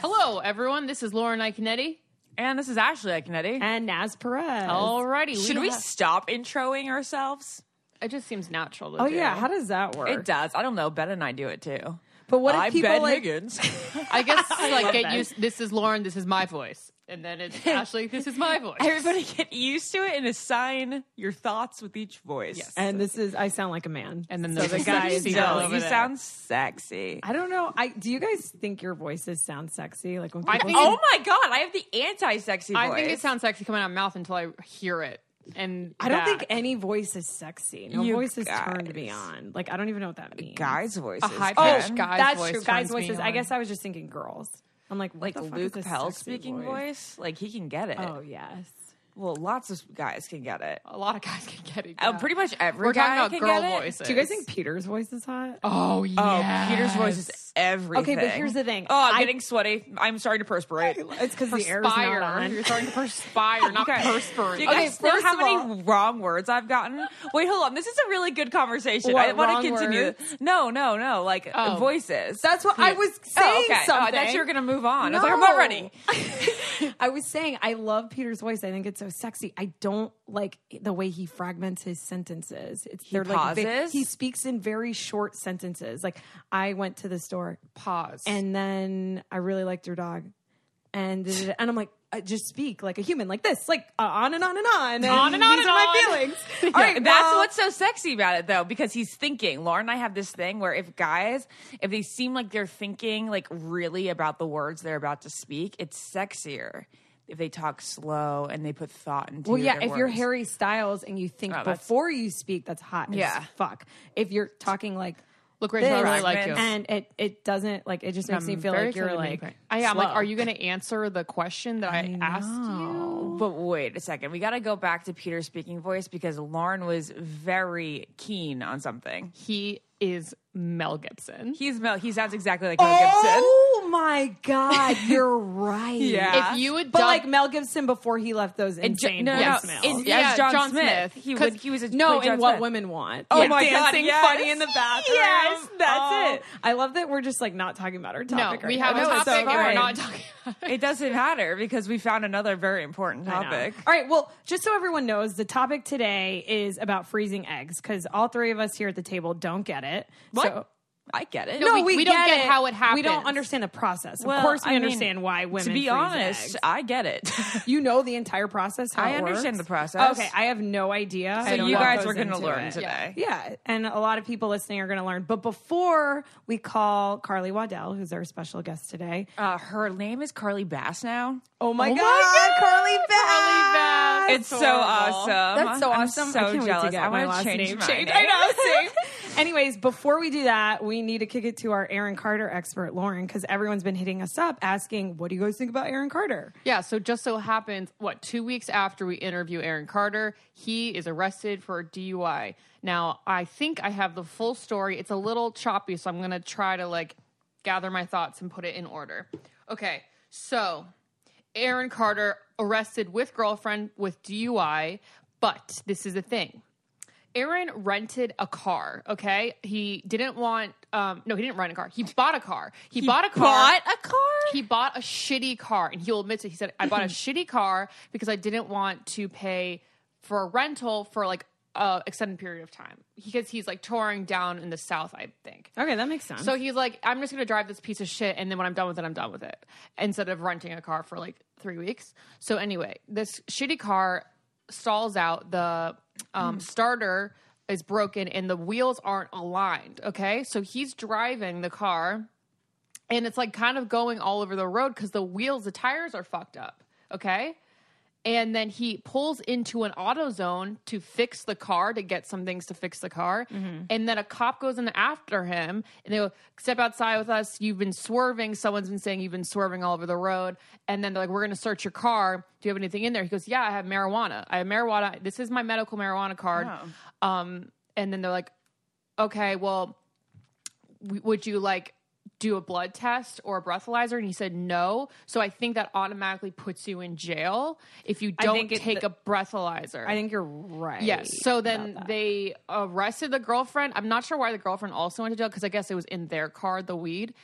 Hello, everyone. This is Lauren Iaconetti. And this is Ashley Iaconetti. and Naz Perez. Alrighty. Should we have- stop introing ourselves? It just seems natural to Oh do. yeah, how does that work? It does. I don't know. Ben and I do it too. But what if I'm people Ben like? Higgins. I guess like love get that. used. This is Lauren. This is my voice, and then it's Ashley. This is my voice. Everybody get used to it and assign your thoughts with each voice. Yes. And this is I sound like a man. And then so there's the a guy is. No, over you there. sound sexy. I don't know. I do you guys think your voices sound sexy? Like when I think say- Oh my god, I have the anti-sexy voice. I think it sounds sexy coming out of my mouth until I hear it. And I don't think any voice is sexy. No You voice is turned me on. Like I don't even know what that means. guys' voices. A high Ben. pitched guy. Oh, that's voice true. Guys' voices. I guess I was just thinking girls. I'm like, like the fuck Luke is Pell speaking voice. Like he can get it. Oh yes. Well, lots of guys can get it. a lot of guys can get it. Oh, yeah. pretty much every We're guy talking can about girl get it. voices. Do you guys think Peter's voice is hot? Oh yeah. Oh. Peter's voice is everything. Okay, but here's the thing. Oh, I'm I- getting sweaty. I'm starting to perspirate. It's because the air's not on. You're starting to perspire, not Okay. perspirate. You guys know first how of many all- wrong words I've gotten? Wait, hold on. This is a really good conversation. What, I want to continue. words? No, no, no. Like Oh. voices. That's what I was oh, saying. oh, okay. Something. Oh, I thought you were gonna move on. I was like, I'm not ready. I was saying I love Peter's voice. I think it's so sexy. I don't like the way he fragments his sentences. It's they're like ve- pauses? he speaks in very short sentences. Like I went to the store Pause. and then I really liked your dog. And and I'm like, I just speak like a human, like this, like uh, on and on and on, and On and on these and are my feelings. All All right, that's well- what's so sexy about it, though, because he's thinking. Lauren and I have this thing where if guys, if they seem like they're thinking like really about the words they're about to speak, it's sexier. If they talk slow and they put thought into Well, yeah, if you're. Harry Styles and you think Oh, before you speak, that's hot. Yeah. fuck. If you're talking like Look, Rachel, I really like you. and it it doesn't like it just makes me I'm feel like you're like meet. I am like, are you going to answer the question that I, asked you? But wait a second. We got to go back to Peter's speaking voice because Lauren was very keen on something. He is Mel Gibson. He's Mel. He sounds exactly like Mel Gibson. Oh! Oh my god, you're right. Yeah. if you would, But done- like Mel Gibson before he left those insane no, no, no. voicemails. In- Yeah, as John, John Smith. Smith. He 'Cause- would. He was a no, played and what Smith. women want. Oh Like my God, dancing yes. funny in the bathroom. Yes, that's Oh, it. I love that we're just like not talking about our topic. no, topic. we have now. a No, it's topic and we're fine. not talking. About it It doesn't matter because we found another very important topic. All right. Well, just so everyone knows, the topic today is about freezing eggs because all three of us here at the table don't get it. What? So, I get it. No, we- we don't get it. how it happens. We don't understand the process. Well, of course, we I mean, understand why women. To be freeze honest, eggs. I get it. you know the entire process. How I it understand works? the process. Okay, I have no idea. so you know guys are going to learn it. today. Yeah, and a lot of people listening are going to learn. But before we call Carly Waddell, who's our special guest today, Uh, her name is Carly Bass now. oh my my God, God, Carly Bass! Bass. It's so awesome. That's so I'm awesome. So I jealous. wait to get I want to change name my changed. name. I know. Anyways, before we do that, we need to kick it to our Aaron Carter expert, Lauren, because everyone's been hitting us up asking, "What do you guys think about Aaron Carter?" Yeah, so just so happens, what, two weeks after we interview Aaron Carter, he is arrested for DUI. Now, I think I have the full story. It's a little choppy, so I'm going to try to like gather my thoughts and put it in order. Okay, so Aaron Carter arrested with girlfriend with DUI, but this is the thing. Aaron rented a car, okay? He didn't want um no, he didn't rent a car. He bought a car. He, bought a car. Bought a car? He bought a shitty car, and he'll admit it. He said, "I bought a shitty car because I didn't want to pay for a rental for like a extended period of time because he's like touring down in the south, I think. Okay, that makes sense. So he's like, I'm just gonna drive this piece of shit, and then when I'm done with it, I'm done with it. Instead of renting a car for like three weeks. So anyway, this shitty car stalls out. The um, starter is broken, and the wheels aren't aligned. Okay, so he's driving the car, and it's like kind of going all over the road because the wheels, the tires are fucked up. Okay. And then he pulls into an auto zone to fix the car to get some things to fix the car. And then a cop goes in after him and they go, Step outside with us. You've been swerving. Someone's been saying you've been swerving all over the road. And then they're like, We're going to search your car. Do you have anything in there? He goes, Yeah, I have marijuana. I have marijuana. This is my medical marijuana card. Um, and then they're like, Okay, well, w- would you like do a blood test or a breathalyzer? And he said no. So I think that automatically puts you in jail if you don't take a breathalyzer. I think you're right. Yes. So then they arrested the girlfriend. I'm not sure why the girlfriend also went to jail because I guess it was in their car, the weed.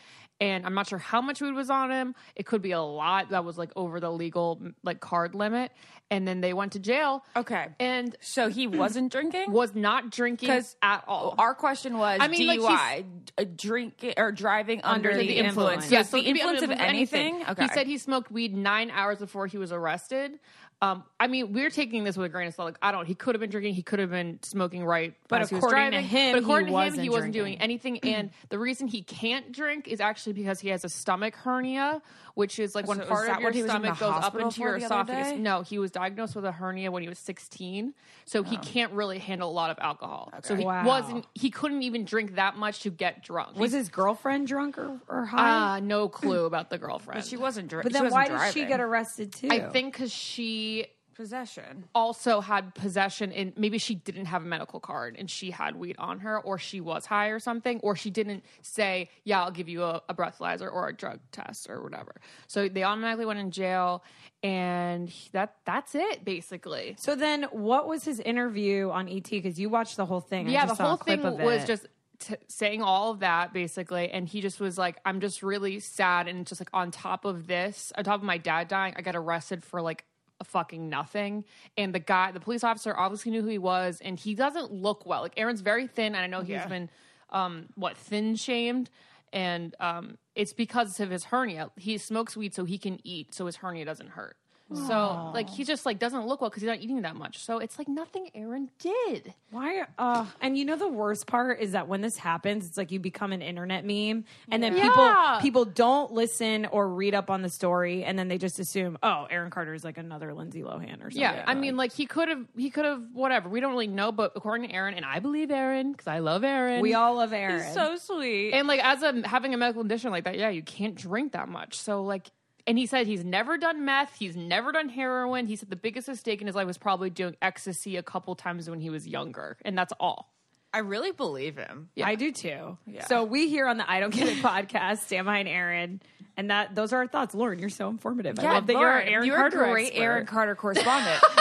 And I'm not sure how much weed was on him. It could be a lot that was like over the legal like card limit. And then they went to jail. Okay. And So he wasn't drinking? was not drinking at all. Our question was I mean, DUI, uh, drinking or driving under, Under the, the influence. influence. Yes, so the influence of under anything. Okay. He said he smoked weed nine hours before he was arrested. Um, I mean, we're taking this with a grain of salt. Like, I don't. He could have been drinking. He could have been smoking right. But as he was according to him, but according he to him, wasn't he wasn't drinking. doing anything. And the reason he can't drink is actually because he has a stomach hernia, which is like when So is part of your he stomach goes up into your the esophagus. day? No, he was diagnosed with a hernia when he was 16, so he can't really handle a lot of alcohol. So he Wow. wasn't. He couldn't even drink that much to get drunk. was his girlfriend drunk or, or high? uh, no clue about the girlfriend. But she wasn't drunk. but then why did she get arrested too? I think because she possession? also had possession and maybe she didn't have a medical card and she had weed on her or she was high or something or she didn't say yeah i'll give you a, a breathalyzer or a drug test or whatever so they automatically went in jail and he- that that's it basically So then, what was his interview on ET? Because you watched the whole thing. I yeah the just saw a whole clip thing of was it. just t- saying all of that basically and he just was like i'm just really sad and just like on top of this on top of my dad dying i got arrested for like fucking nothing. And the guy the police officer obviously knew who he was and he doesn't look well. Like aaron's very thin and i know he's been um what thin shamed. And um it's because of his hernia. He smokes weed so he can eat so his hernia doesn't hurt so like he just like doesn't look well because he's not eating that much so it's like nothing aaron did Why? Uh, and you know the worst part is that when this happens, it's like you become an internet meme, and then Yeah. people people don't listen or read up on the story, and then they just assume, oh, Aaron Carter is like another Lindsay Lohan or something. Yeah, I mean, like he could have, he could have, whatever. We don't really know, but according to Aaron, and I believe Aaron because I love Aaron. we all love Aaron. So sweet. and like as a having a medical condition like that, yeah, you can't drink that much. So like, and he said he's never done meth, he's never done heroin. He said the biggest mistake in his life was probably doing ecstasy a couple times when he was younger, and that's all. I really believe him. Yeah. I do too. So we here on the I Don't Get It podcast stand and Aaron, and that those are our thoughts. Lauren, you're so informative. I love that you're Lauren, Aaron you're Carter a great expert. Aaron Carter correspondent.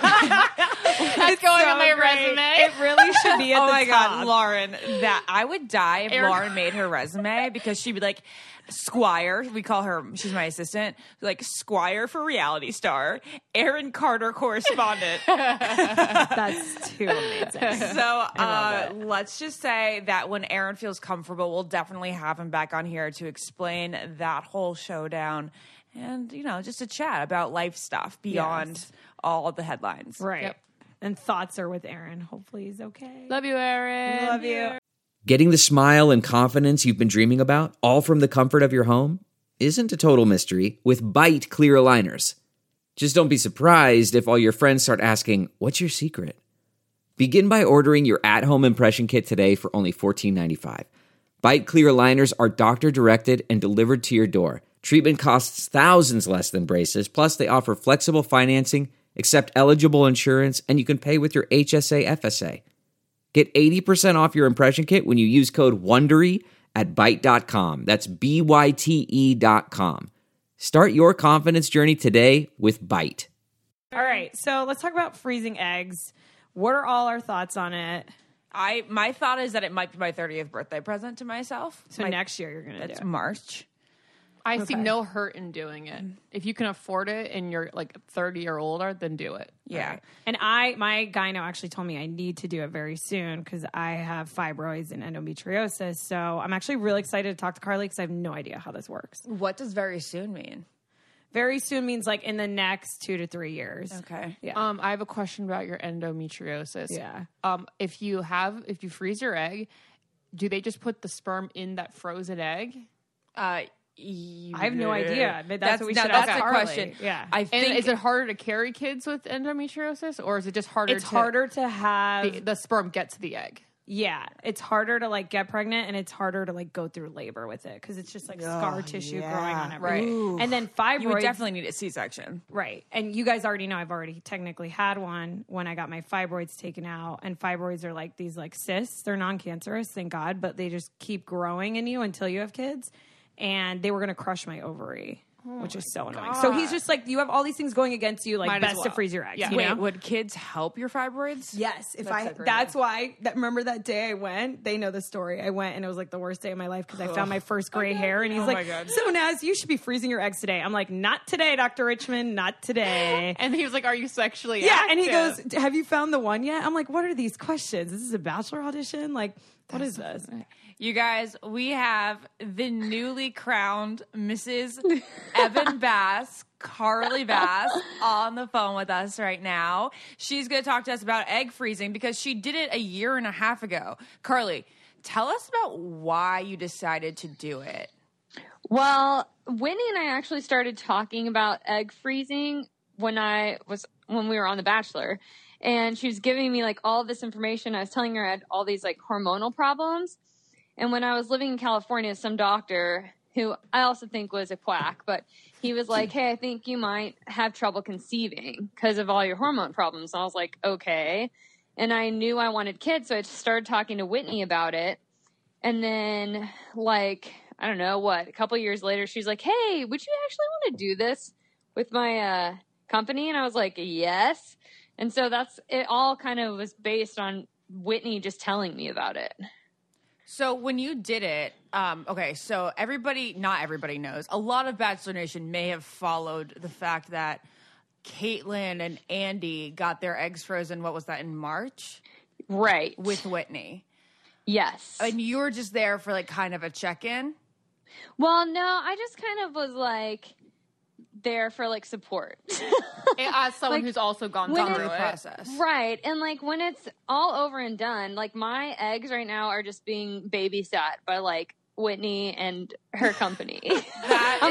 That's going So on my great. resume. It really should be at oh the my top. god, Lauren! That I would die if Aaron- Lauren made her resume because she'd be like, Squire. We call her. She's my assistant. Like Squire for reality star, Aaron Carter correspondent. That's too amazing. so uh, let's just say that when Aaron feels comfortable, we'll definitely have him back on here to explain that whole showdown. And you know, just a chat about life stuff beyond Yes. all the headlines. Right. Yep. And thoughts are with Aaron. Hopefully he's okay. Love you, Aaron. Love you. Getting the smile and confidence you've been dreaming about, all from the comfort of your home, isn't a total mystery with Byte Clear Aligners. Just don't be surprised if all your friends start asking, What's your secret? Begin by ordering your at home impression kit today for only $14.95. Byte Clear Aligners are doctor directed and delivered to your door. Treatment costs thousands less than braces, plus, they offer flexible financing, accept eligible insurance, and you can pay with your HSA FSA. Get 80% off your impression kit when you use code WONDERY at Byte.com. That's B-Y-T-E E dot com. Start your confidence journey today with Byte. All right. So let's talk about freezing eggs. What are all our thoughts on it? I my thought is that it might be my 30th birthday present to myself. So My- next year you're gonna That's do. it. March. I see no hurt in doing it. If you can afford it and you're like 30 or older, then do it. Yeah. And I, my gyno actually told me I need to do it very soon because I have fibroids and endometriosis. So I'm actually really excited to talk to Carly because I have no idea how this works. What does very soon mean? Very soon means like in the next two to three years. Okay. Yeah. Um, I have a question about your endometriosis. Yeah. Um, if you have, if you freeze your egg, do they just put the sperm in that frozen egg? Uh, I have no idea, but that's what we now should That's ask the Carly. question. Yeah. I And think is it harder to carry kids with endometriosis, or is it just harder? it's to, harder to have The, the sperm get to the egg. yeah it's harder to like get pregnant and it's harder to like go through labor with it because it's just like scar tissue growing on everything Right. and then fibroids you would definitely need a C-section. right and you guys already know i've already technically had one when i got my fibroids taken out and fibroids are like these like cysts they're non-cancerous thank god but they just keep growing in you until you have kids and they were going to crush my ovary oh which is so annoying so he's just like you have all these things going against you like Might best to freeze your eggs Yeah. you Wait, know? would kids help your fibroids? Yes, if That's I that's why that remember that day I went, they know the story. I went and it was like the worst day of my life because I found my first gray oh hair and he's Oh like. "So Naz, you should be freezing your eggs today." I'm like, "Not today, Dr. Richmond, not today." And he was like, "Are you sexually?" Active? Yeah, and he goes, "Have you found the one yet?" I'm like, "What are these questions? This is a bachelor audition? Like, what is this?" You guys, we have the newly crowned Mrs. Evan Bass, Carly Bass, on the phone with us right now. She's going to talk to us about egg freezing because she did it a year and a half ago. Carly, tell us about why you decided to do it. Well, Whitney and I actually started talking about egg freezing when I was when we were on The Bachelor, and she was giving me like all this information. I was telling her I had all these like hormonal problems, and when I was living in California, some doctor who I also think was a quack, but he was like, "Hey, I think you might have trouble conceiving because of all your hormone problems." And I was like, "Okay," and I knew I wanted kids, so I started talking to Whitney about it. And then, like, I don't know what, a couple years later, she's like, Hey, would you actually want to do this with my uh, company? And I was like, Yes. And so that's it, all kind of was based on Whitney just telling me about it. So when you did it, um, okay, so everybody, not everybody knows, a lot of Bachelor Nation may have followed the fact that Caitlyn and Andi got their eggs frozen, what was that, in March? Right. With Whitney. yes. And you were just there for like kind of a check in. well, no, I just kind of was like there for like support. As someone Like, who's also gone when through it- it. process. Right. And like when it's all over and done, like my eggs right now are just being babysat by like Whitney and her company. I'm is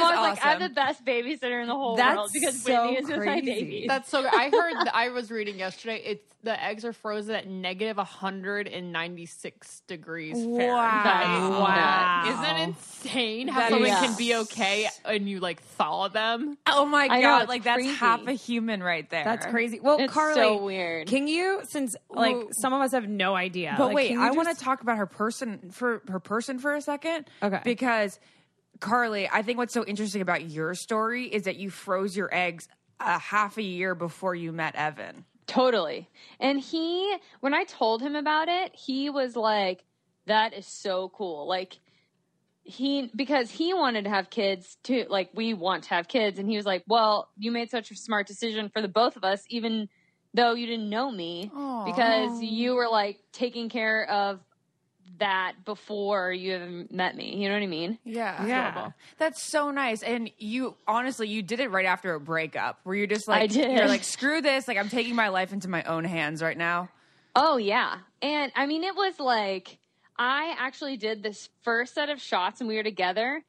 always like, I'm the best babysitter in the whole That's world because so Whitney is with my crazy. babies. That's so. I heard. that I was reading yesterday. It's the eggs are frozen at negative 196 degrees Fahrenheit. Wow. Wow. Isn't it insane how That someone is- can be okay and you like thaw them? Oh my I know, god! it's like that's half a human right there. That's crazy. Well, It's Carly, so weird. Can you, since like Well- some of us have no idea, But like, wait, can you I want to talk about her person for her person for a second. Okay. Because Carly, I think what's so interesting about your story is that you froze your eggs a half a year before you met Evan. Totally. And he, when I told him about it, he was like, that is so cool. Like, he, because he wanted to have kids too. Like, we want to have kids. And he was like, well, you made such a smart decision for the both of us, even though you didn't know me, because you were like taking care of that before you even met me. You know what I mean? Yeah. Yeah. That's so nice. And you honestly, you did it right after a breakup where you're just like I did. you're like, screw this, like I'm taking my life into my own hands right now. Oh yeah. And I mean it was like I actually did this first set of shots and we were together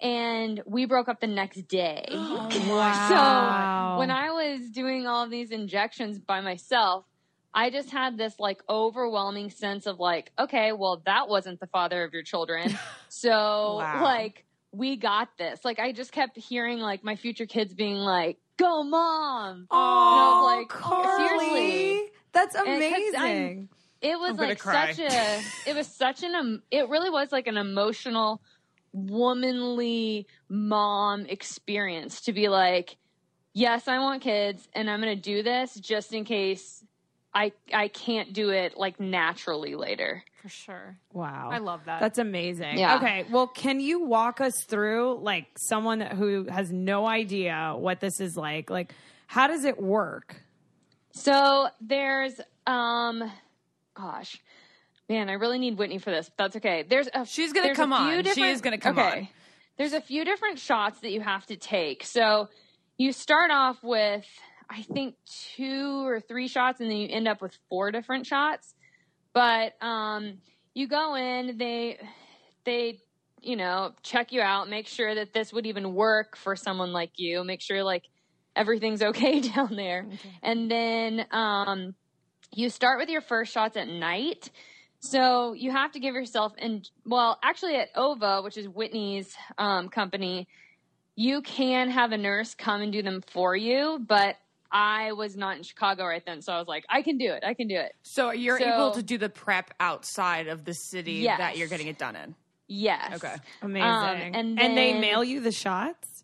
and we broke up the next day. Wow. So when I was doing all these injections by myself, I just had this like overwhelming sense of like, okay, well that wasn't the father of your children. So Wow. like we got this. Like I just kept hearing like my future kids being like, "Go mom." Oh, And I was like, Carly, seriously. that's amazing. It was I'm like cry. such a it was such an um, it really was like an emotional womanly mom experience to be like yes i want kids and i'm going to do this just in case I I can't do it like naturally later. For sure. Wow. I love that. That's amazing. Yeah. Okay. Well, can you walk us through like someone who has no idea what this is like? Like, how does it work? So there's um gosh. Man, I really need Whitney for this. But that's okay. There's a She's gonna come a on. She is gonna come okay. on. There's a few different shots that you have to take. So you start off with I think two or three shots and then you end up with four different shots. But um you go in, they they you know, check you out, make sure that this would even work for someone like you, make sure like everything's okay down there. And then um, you start with your first shots at night. So you have to give yourself, and well, actually at OVA, which is Whitney's um, company, you can have a nurse come and do them for you, but I was not in Chicago right then. So I was like, I can do it. I can do it. So you're So- able to do the prep outside of the city Yes. that you're getting it done in. Yes. Okay. Amazing. Um, and and they mail you the shots?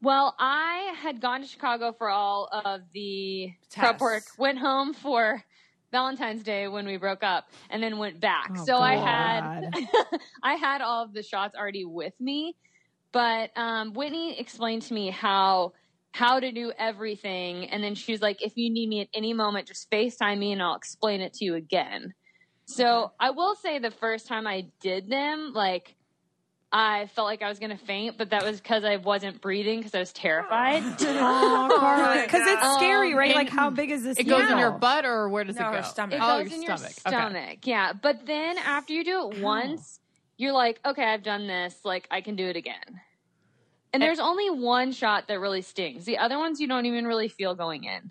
Well, I had gone to Chicago for all of the prep work, went home for Valentine's Day when we broke up, and then went back. Oh, so I had I had all of the shots already with me, but um, Whitney explained to me how how to do everything, and then she's like, "If you need me at any moment, just Facetime me, and I'll explain it to you again." So I will say the first time I did them, like I felt like I was going to faint, but that was because I wasn't breathing because I was terrified. Oh, Carly. Because it's Um, scary, right? and- Like, how big is this? it goes in your butt or where does No, it go? her stomach. It oh, goes your in your stomach. stomach. Okay. Yeah. But then after you do it once, you're like, okay, I've done this. Like, I can do it again. And there's only one shot that really stings. The other ones you don't even really feel going in.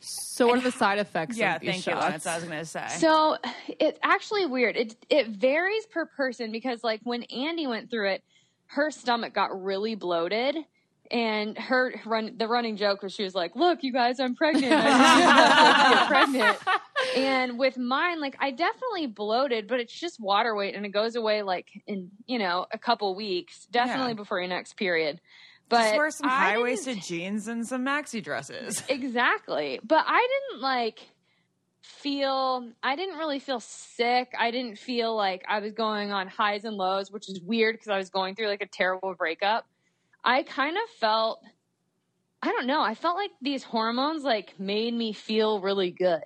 So what are the side effects Yeah, of these thank you. That's what I was gonna say. So it's actually weird. It it varies per person because like when Andi went through it, her stomach got really bloated. And her run the running joke was she was like, "Look, you guys, I'm pregnant. I pregnant." And with mine, like I definitely bloated, but it's just water weight, and it goes away like in you know a couple weeks, definitely Yeah. before your next period. But Just wear some high waisted jeans and some maxi dresses. Exactly. But I didn't like feel I didn't really feel sick. I didn't feel like I was going on highs and lows, which is weird because I was going through like a terrible breakup. I kind of felt I don't know, I felt like these hormones like made me feel really good.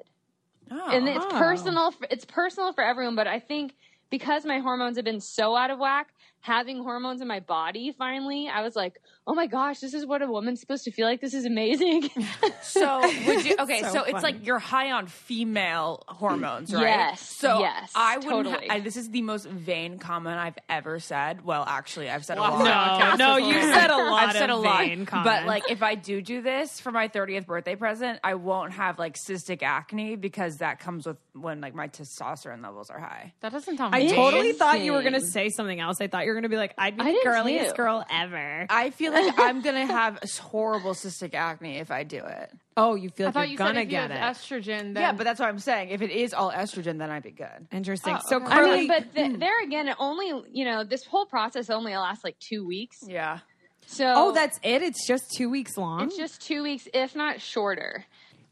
Oh. and it's oh. personal it's personal for everyone, but I think because my hormones have been so out of whack, having hormones in my body finally, I was like, "Oh my gosh, this is what a woman's supposed to feel like. This is amazing." So would you? Okay, So so, it's like you're high on female hormones, right? Yes, So yes, I wouldn't. totally. I, this is the most vain comment I've ever said. Well, actually, I've said a lot. No, no, you said a lot I've said of a lot. vain But like, if I do do this for my 30th birthday present, I won't have like cystic acne because that comes with when like my testosterone levels are high. That doesn't sound. I vain. totally thought you were going to say something else. I thought you were going to be like, I'd be I the girliest too. girl ever. I feel like I'm gonna have horrible cystic acne if I do it. Oh, you feel I like thought you're you going said to if you get it. estrogen. Then Yeah, but that's what I'm saying. If it is all estrogen, then I'd be good. Interesting. Oh, so, okay. I mean, but th- mm. there again, it only you know this whole process only lasts like two weeks. Yeah. So oh, that's it? It's just two weeks long? it's just two weeks, if not shorter.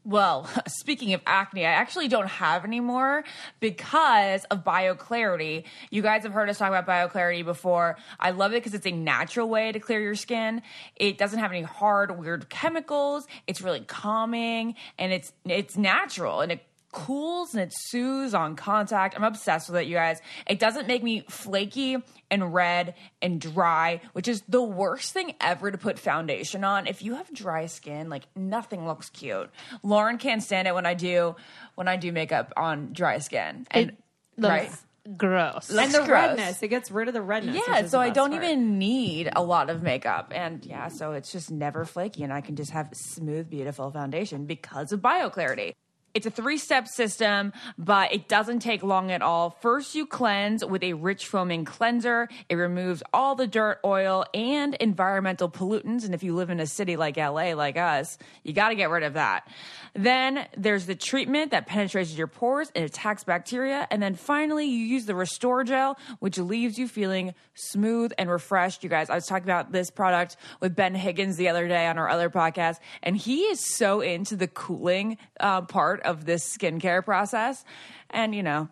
Well, speaking of acne, I actually don't have any more because of BioClarity. You guys have heard us talk about BioClarity before. I love it because it's a natural way to clear your skin. It doesn't have any hard, weird chemicals. It's really calming and it's it's natural and it cools and it soothes on contact. I'm obsessed with it, you guys. It doesn't make me flaky and red and dry, which is the worst thing ever to put foundation on. If you have dry skin, like nothing looks cute. Lauren can't stand it when I do when I do makeup on dry skin. And right? gross. and the gross. redness. It gets rid of the redness. Yeah, so I don't part. even need a lot of makeup. And yeah, so it's just never flaky and I can just have smooth, beautiful foundation because of BioClarity. It's a three step system, but it doesn't take long at all. First, you cleanse with a rich foaming cleanser. It removes all the dirt, oil, and environmental pollutants. And if you live in a city like LA, like us, you got to get rid of that. Then there's the treatment that penetrates your pores and attacks bacteria. And then finally, you use the Restore Gel, which leaves you feeling smooth and refreshed. You guys, I was talking about this product with Ben Higgins the other day on our other podcast, and he is so into the cooling uh, part of this skincare process. And, you know,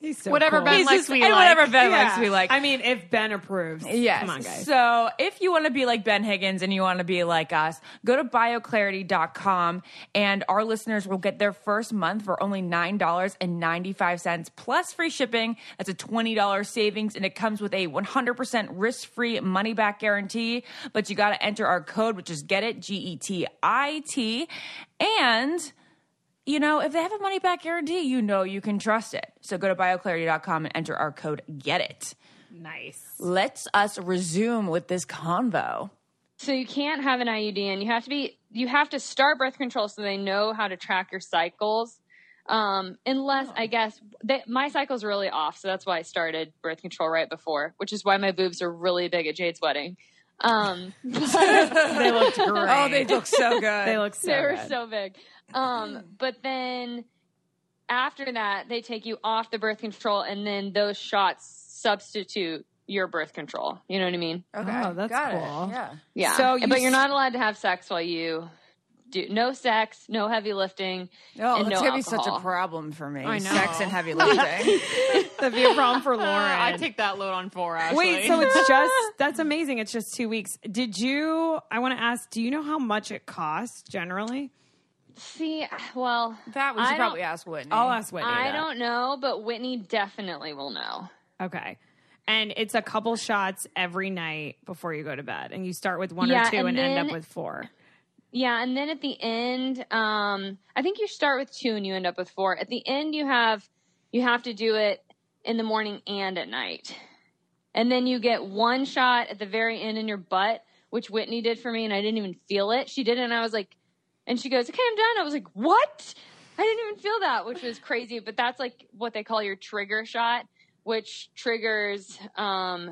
He's so Whatever cool. Ben He's likes, just- we and like. whatever Ben Yeah. likes, we like. I mean, if Ben approves, Yes. come on, guys. So if you want to be like Ben Higgins and you want to be like us, go to bioclarity.com and our listeners will get their first month for only $9.95 plus free shipping. That's a $20 savings and it comes with a 100% risk free money back guarantee. But you got to enter our code, which is get it, G E T I T. And you know, if they have a money back guarantee, you know you can trust it. So go to bioclarity.com and enter our code GET IT. nice. Let's us resume with this convo. So you can't have an IUD, and you have to be you have to start birth control so they know how to track your cycles. Um, unless I guess they, my cycle's really off, so that's why I started birth control right before, which is why my boobs are really big at Jade's wedding. Um, They looked great. Oh, they look so good. They look so they were good. so big. Um, but then after that, they take you off the birth control, and then those shots substitute your birth control. You know what I mean? okay. Oh, that's Got it. cool. Yeah. Yeah. So you but you're not allowed to have sex while you do no sex, no heavy lifting. Oh, and that's no gonna be such a problem for me. I know. Sex and heavy lifting. That'd be a problem for Lauren. I take that load on four. Actually. Wait, so it's just that's amazing. It's just two weeks. Did you? I want to ask. Do you know how much it costs generally? See, well, that we should don't- probably ask Whitney. I'll ask Whitney. I that. don't know, but Whitney definitely will know. Okay. And it's a couple shots every night before you go to bed, and you start with one or two and, and end up with four. Yeah, and then at the end, um, I think you start with two and you end up with four. At the end, you have you have to do it in the morning and at night, and then you get one shot at the very end in your butt, which Whitney did for me, and I didn't even feel it. She did it, and I was like, and she goes, "Okay, I'm done." I was like, "What?" I didn't even feel that, which was crazy. But that's like what they call your trigger shot, which triggers um,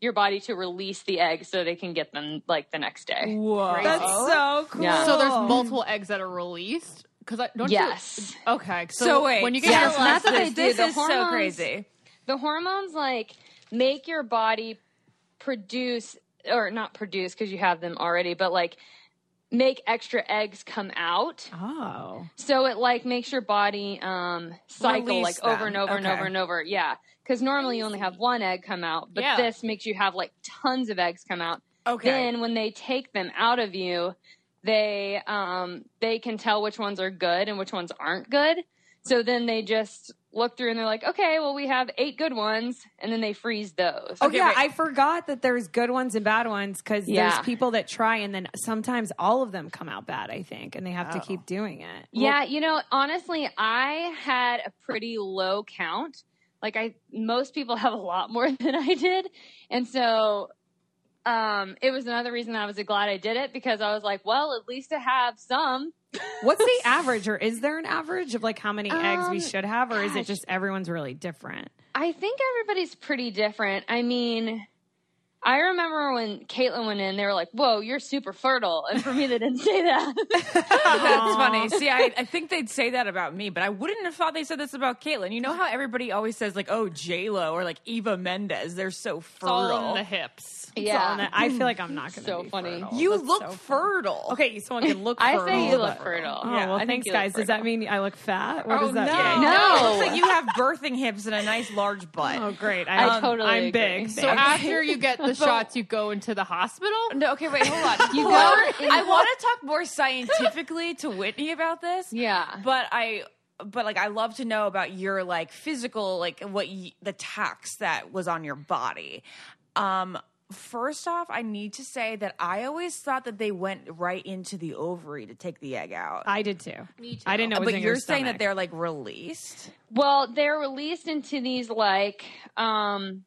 your body to release the eggs so they can get them like the next day. Whoa. That's so cool. Yeah. So there's multiple eggs that are released because I don't. Yes. You, okay. So, So wait, when you get yeah, your last that's what they do. this The is so crazy. the hormones like make your body produce or not produce because you have them already but like make extra eggs come out. Oh. so it like makes your body um cycle Release like over and over and over and over. Yeah. Because normally you only have one egg come out but Yeah. this makes you have like tons of eggs come out. Okay. then when they take them out of you they um they can tell which ones are good and which ones aren't good. So then they just look through and they're like okay well we have eight good ones and then they freeze those Oh Okay, yeah, wait. I forgot that there's good ones and bad ones because Yeah. there's people that try and then sometimes all of them come out bad. I think, and they have to keep oh. doing it. yeah you know honestly i had a pretty low count like i most people have a lot more than i did and so um it was another reason i was glad i did it because i was like well at least to have some What's the average, or is there an average of like how many eggs we Um, should have, or is it just everyone's really different? I think everybody's pretty different. I mean, I remember when Caitlin went in, they were like, "Whoa, you're super fertile," and for me, they didn't say that. That's funny. See, I, I think they'd say that about me, but I wouldn't have thought they said this about Caitlyn. You know how everybody always says like, "Oh, J Lo" or like Eva Mendes, they're so It's all fertile. in the hips. It's all in it. I feel like I'm not going to So be funny. fertile. you That's look so funny. fertile. Okay, someone can look. I fertile, say you look but- fertile. Oh Yeah, well, I thanks, guys. Does that mean I look fat? What Oh does that no. mean? No. It looks like you have birthing hips and a nice large butt. Oh great! I I, totally I'm agree. big. So after you get the shots, you go into the hospital. No, okay, wait, hold on. You go I want to talk more scientifically to Whitney about this. Yeah. but I, but like, I love to know about your like physical, like what y- the tax that was on your body. Um, first off, I need to say that I always thought that they went right into the ovary to take the egg out. I did too. Me too. I didn't know. It was but in you're your saying that stomach. they're like released. Well, they're released into these like um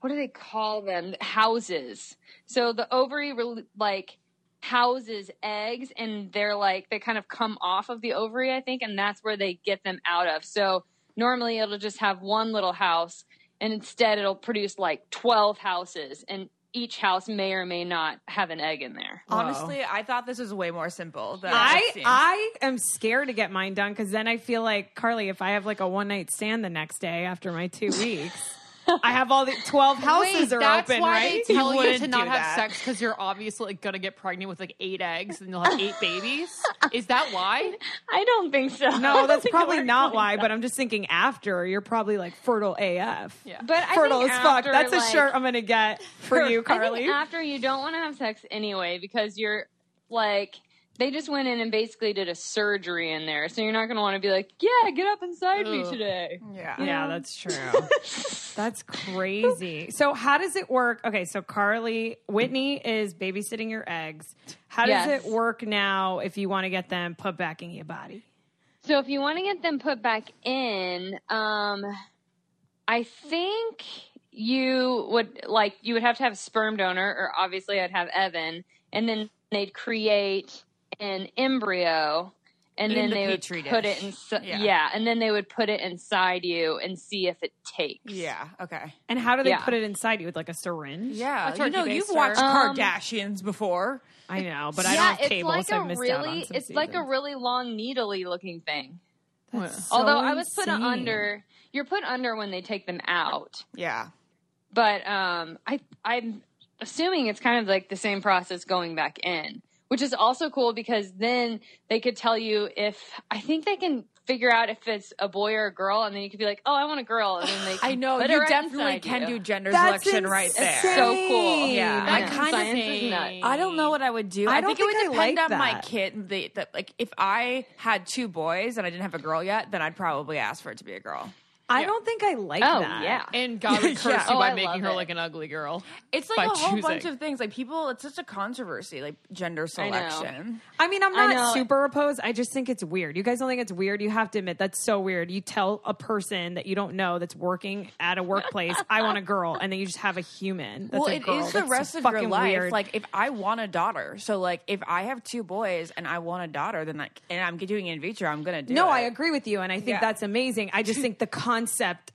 what do they call them? Houses. So the ovary re- like houses eggs and they're like they kind of come off of the ovary, I think, and that's where they get them out of. So normally it'll just have one little house and instead it'll produce like 12 houses and each house may or may not have an egg in there. Honestly, I thought this was way more simple. Than I. I am scared to get mine done because then I feel like Carly, if I have like a one night stand the next day after my two weeks, I have all the twelve houses Wait, are that's open, why right? they tell you, wouldn't to not have that. sex because you're obviously like, gonna get pregnant with like eight eggs and you'll have eight babies. Is that why? I don't think so. No, that's probably not why. that. But I'm just thinking after you're probably like fertile AF. Yeah. But I fertile think as fuck. after, That's a like- shirt I'm gonna get for you, I Carly. think after you don't want to have sex anyway because you're like they just went in and basically did a surgery in there, so you're not going to want to be like, yeah, get up inside me today. Yeah. Yeah, that's true. that's crazy. So how does it work? Okay, so Carly, Whitney is babysitting your eggs. How does Yes. it work now if you want to get them put back in your body? So if you want to get them put back in, um, I think you would like you would have to have a sperm donor, or obviously I'd have Evan, and then they'd create an embryo, and In then the they would petri put it in. Yeah. Yeah. and then they would put it inside you and see if it takes. Yeah. Okay. And how do they Yeah. put it inside you with like a syringe? Yeah. A You know, turkey you've watched Um, Kardashians before. I know, but I yeah, don't have it's cable, like so a I've missed out on really, some it's like a really long needly looking thing. That's Although so I was put insane. under, you're put under when they take them out. Yeah. but um, I I'm assuming it's kind of like the same process going back in, which is also cool because then they could tell you if I think they can figure out if it's a boy or a girl, and then you could be like, oh, I want a girl, and then they I know you definitely can you. do gender That's selection right there. insane. So cool. Yeah. I I kind Science of is nuts. I don't know what I would do. I I, don't think, think it I would like depend on my kid. The, the, like if I had two boys and I didn't have a girl yet, then I'd probably ask for it to be a girl. I don't think I like Oh that. yeah. And God would curse Yeah. you Oh, by I making her it. like an ugly girl. It's like a whole bunch of things. Like people, it's such a controversy. Like gender selection. I mean, I'm not super opposed. I just think it's weird. You guys don't think it's weird? You have to admit that's so weird. You tell a person that you don't know that's working at a workplace, "I want a girl," and then you just have a human. That's well, a it girl. is the That's rest of your life. Weird. Like if I want a daughter, so like if I have two boys and I want a daughter, then like and I'm doing it in vitro, I'm gonna do it. no, it. I agree with you, and I think Yeah. that's amazing. I just think the concept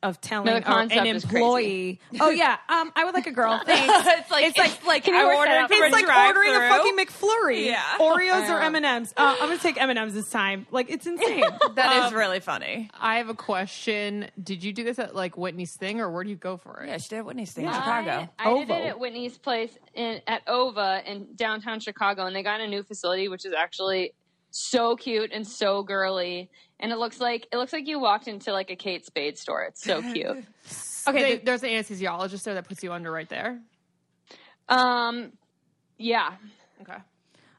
of telling No, a- the concept an is employee, "Oh yeah, um, I would like a girl." Thanks. it's like it's like, like Can you I work ordered out for a It's like ordering a fucking McFlurry. Yeah. Oreos or M and M's. Uh, I'm gonna take M and M's this time. Like it's insane. That is really funny. I have a question. Did you do this at like Whitney's thing, or where do you go for it? Yeah, she did at Whitney's thing in I, Chicago. I did Ova. it at Whitney's place in at Ova in downtown Chicago, and they got a new facility, which is actually so cute and so girly. And it looks like it looks like you walked into like a Kate Spade store. It's so cute. Okay, th- there's an anesthesiologist there that puts you under right there. um, yeah, Okay.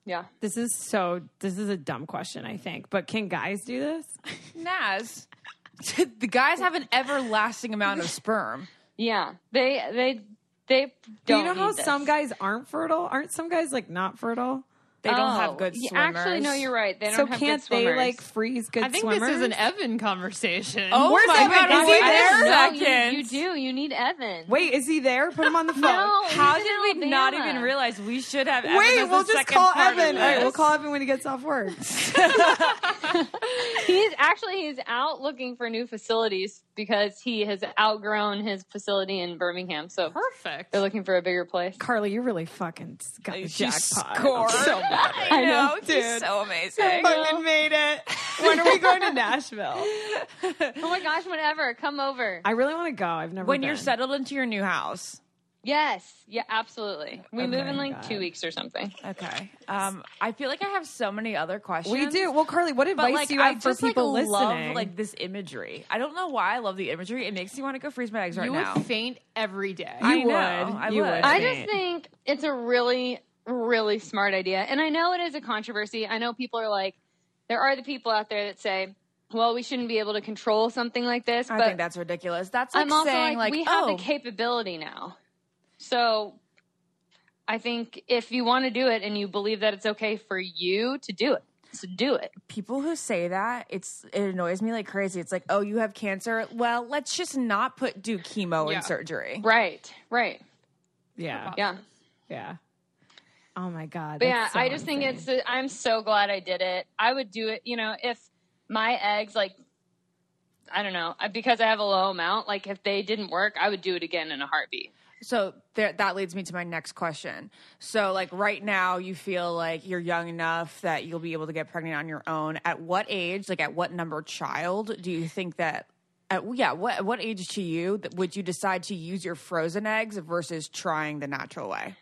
yeah. This is so. This is a dumb question, I think. But can guys do this? Naz, the guys have an everlasting amount of sperm. Yeah, they they they Do don't. you know how this. some guys aren't fertile? Aren't some guys like not fertile? They don't Oh, have good yeah, swimmers. Actually, no, you're right. They don't So have can't good they like freeze good I think swimmers? this is an Evan conversation. Oh Where's my Evan? god, Is is he he there? there? No, you, you do. You need Evan. Wait, is he there? Put him on the phone. No, How did in we not even realize we should have Evan Wait, as we'll the just call Evan. All right, we'll call Evan when he gets off work. He's actually he's out looking for new facilities because he has outgrown his facility in Birmingham. So Perfect. they're looking for a bigger place. Carly, you really fucking got the She jackpot. scored. So bad. I know, dude. he's so amazing. Fucking made it. When are we going to Nashville? Oh my gosh, whatever. Come over. I really want to go. I've never when been. you're settled into your new house. Yes. Yeah, absolutely. We Okay, move in like got two weeks or something. Okay. Um, I feel like I have so many other questions. We do. Well, Carly, what But advice like, do you I have for just people like, listening? love like this imagery. I don't know why I love the imagery. It makes me want to go freeze my eggs right you now. would faint every day. You I would. know, I you would. would. I just think it's a really, really smart idea. And I know it is a controversy. I know people are like, there are the people out there that say, well, we shouldn't be able to control something like this. I but think that's ridiculous. That's like I'm also saying like, like, we have oh, the capability now. So I think if you want to do it and you believe that it's okay for you to do it, so do it. people who say that it's it annoys me like crazy. It's like, oh, you have cancer. Well, let's just not put do chemo Yeah. and surgery. Right, right. yeah, Yeah. yeah. Oh my god. But yeah, so I just think it's, I'm so glad I did it. I would do it, you know, if my eggs, like, I don't know, because I have a low amount, like, if they didn't work, I would do it again in a heartbeat. So that leads me to my next question. So, like right now, you feel like you're young enough that you'll be able to get pregnant on your own. At what age, like at what number child, do you think that At, yeah, what what age to you would you decide to use your frozen eggs versus trying the natural way?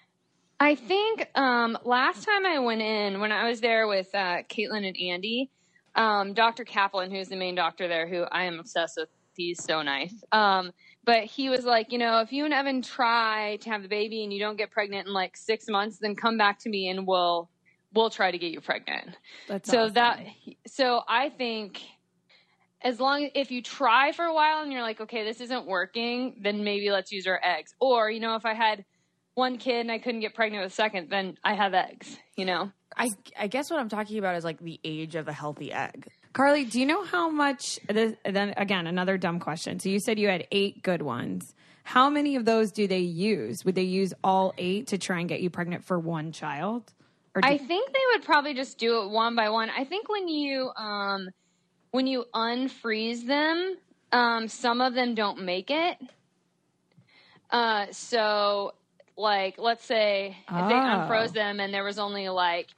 I think um, last time I went in, when I was there with uh, Caitlin and Andi, um, Dr. Kaplan, who's the main doctor there, who I am obsessed with, he's so nice. Um, but he was like, you know, if you and Evan try to have the baby and you don't get pregnant in like six months, then come back to me and we'll we'll try to get you pregnant. That's so awesome. that so I think as long if you try for a while and you're like, okay, this isn't working, then maybe let's use our eggs. Or you know, if I had one kid and I couldn't get pregnant with a second, then I have eggs. You know. I I guess what I'm talking about is like the age of a healthy egg. Carly, do you know how much? This, then again, another dumb question. So you said you had eight good ones. How many of those do they use? Would they use all eight to try and get you pregnant for one child? Or do, I think they would probably just do it one by one. I think when you um when you unfreeze them, um some of them don't make it. Uh so like let's say if they Oh. unfroze them and there was only like,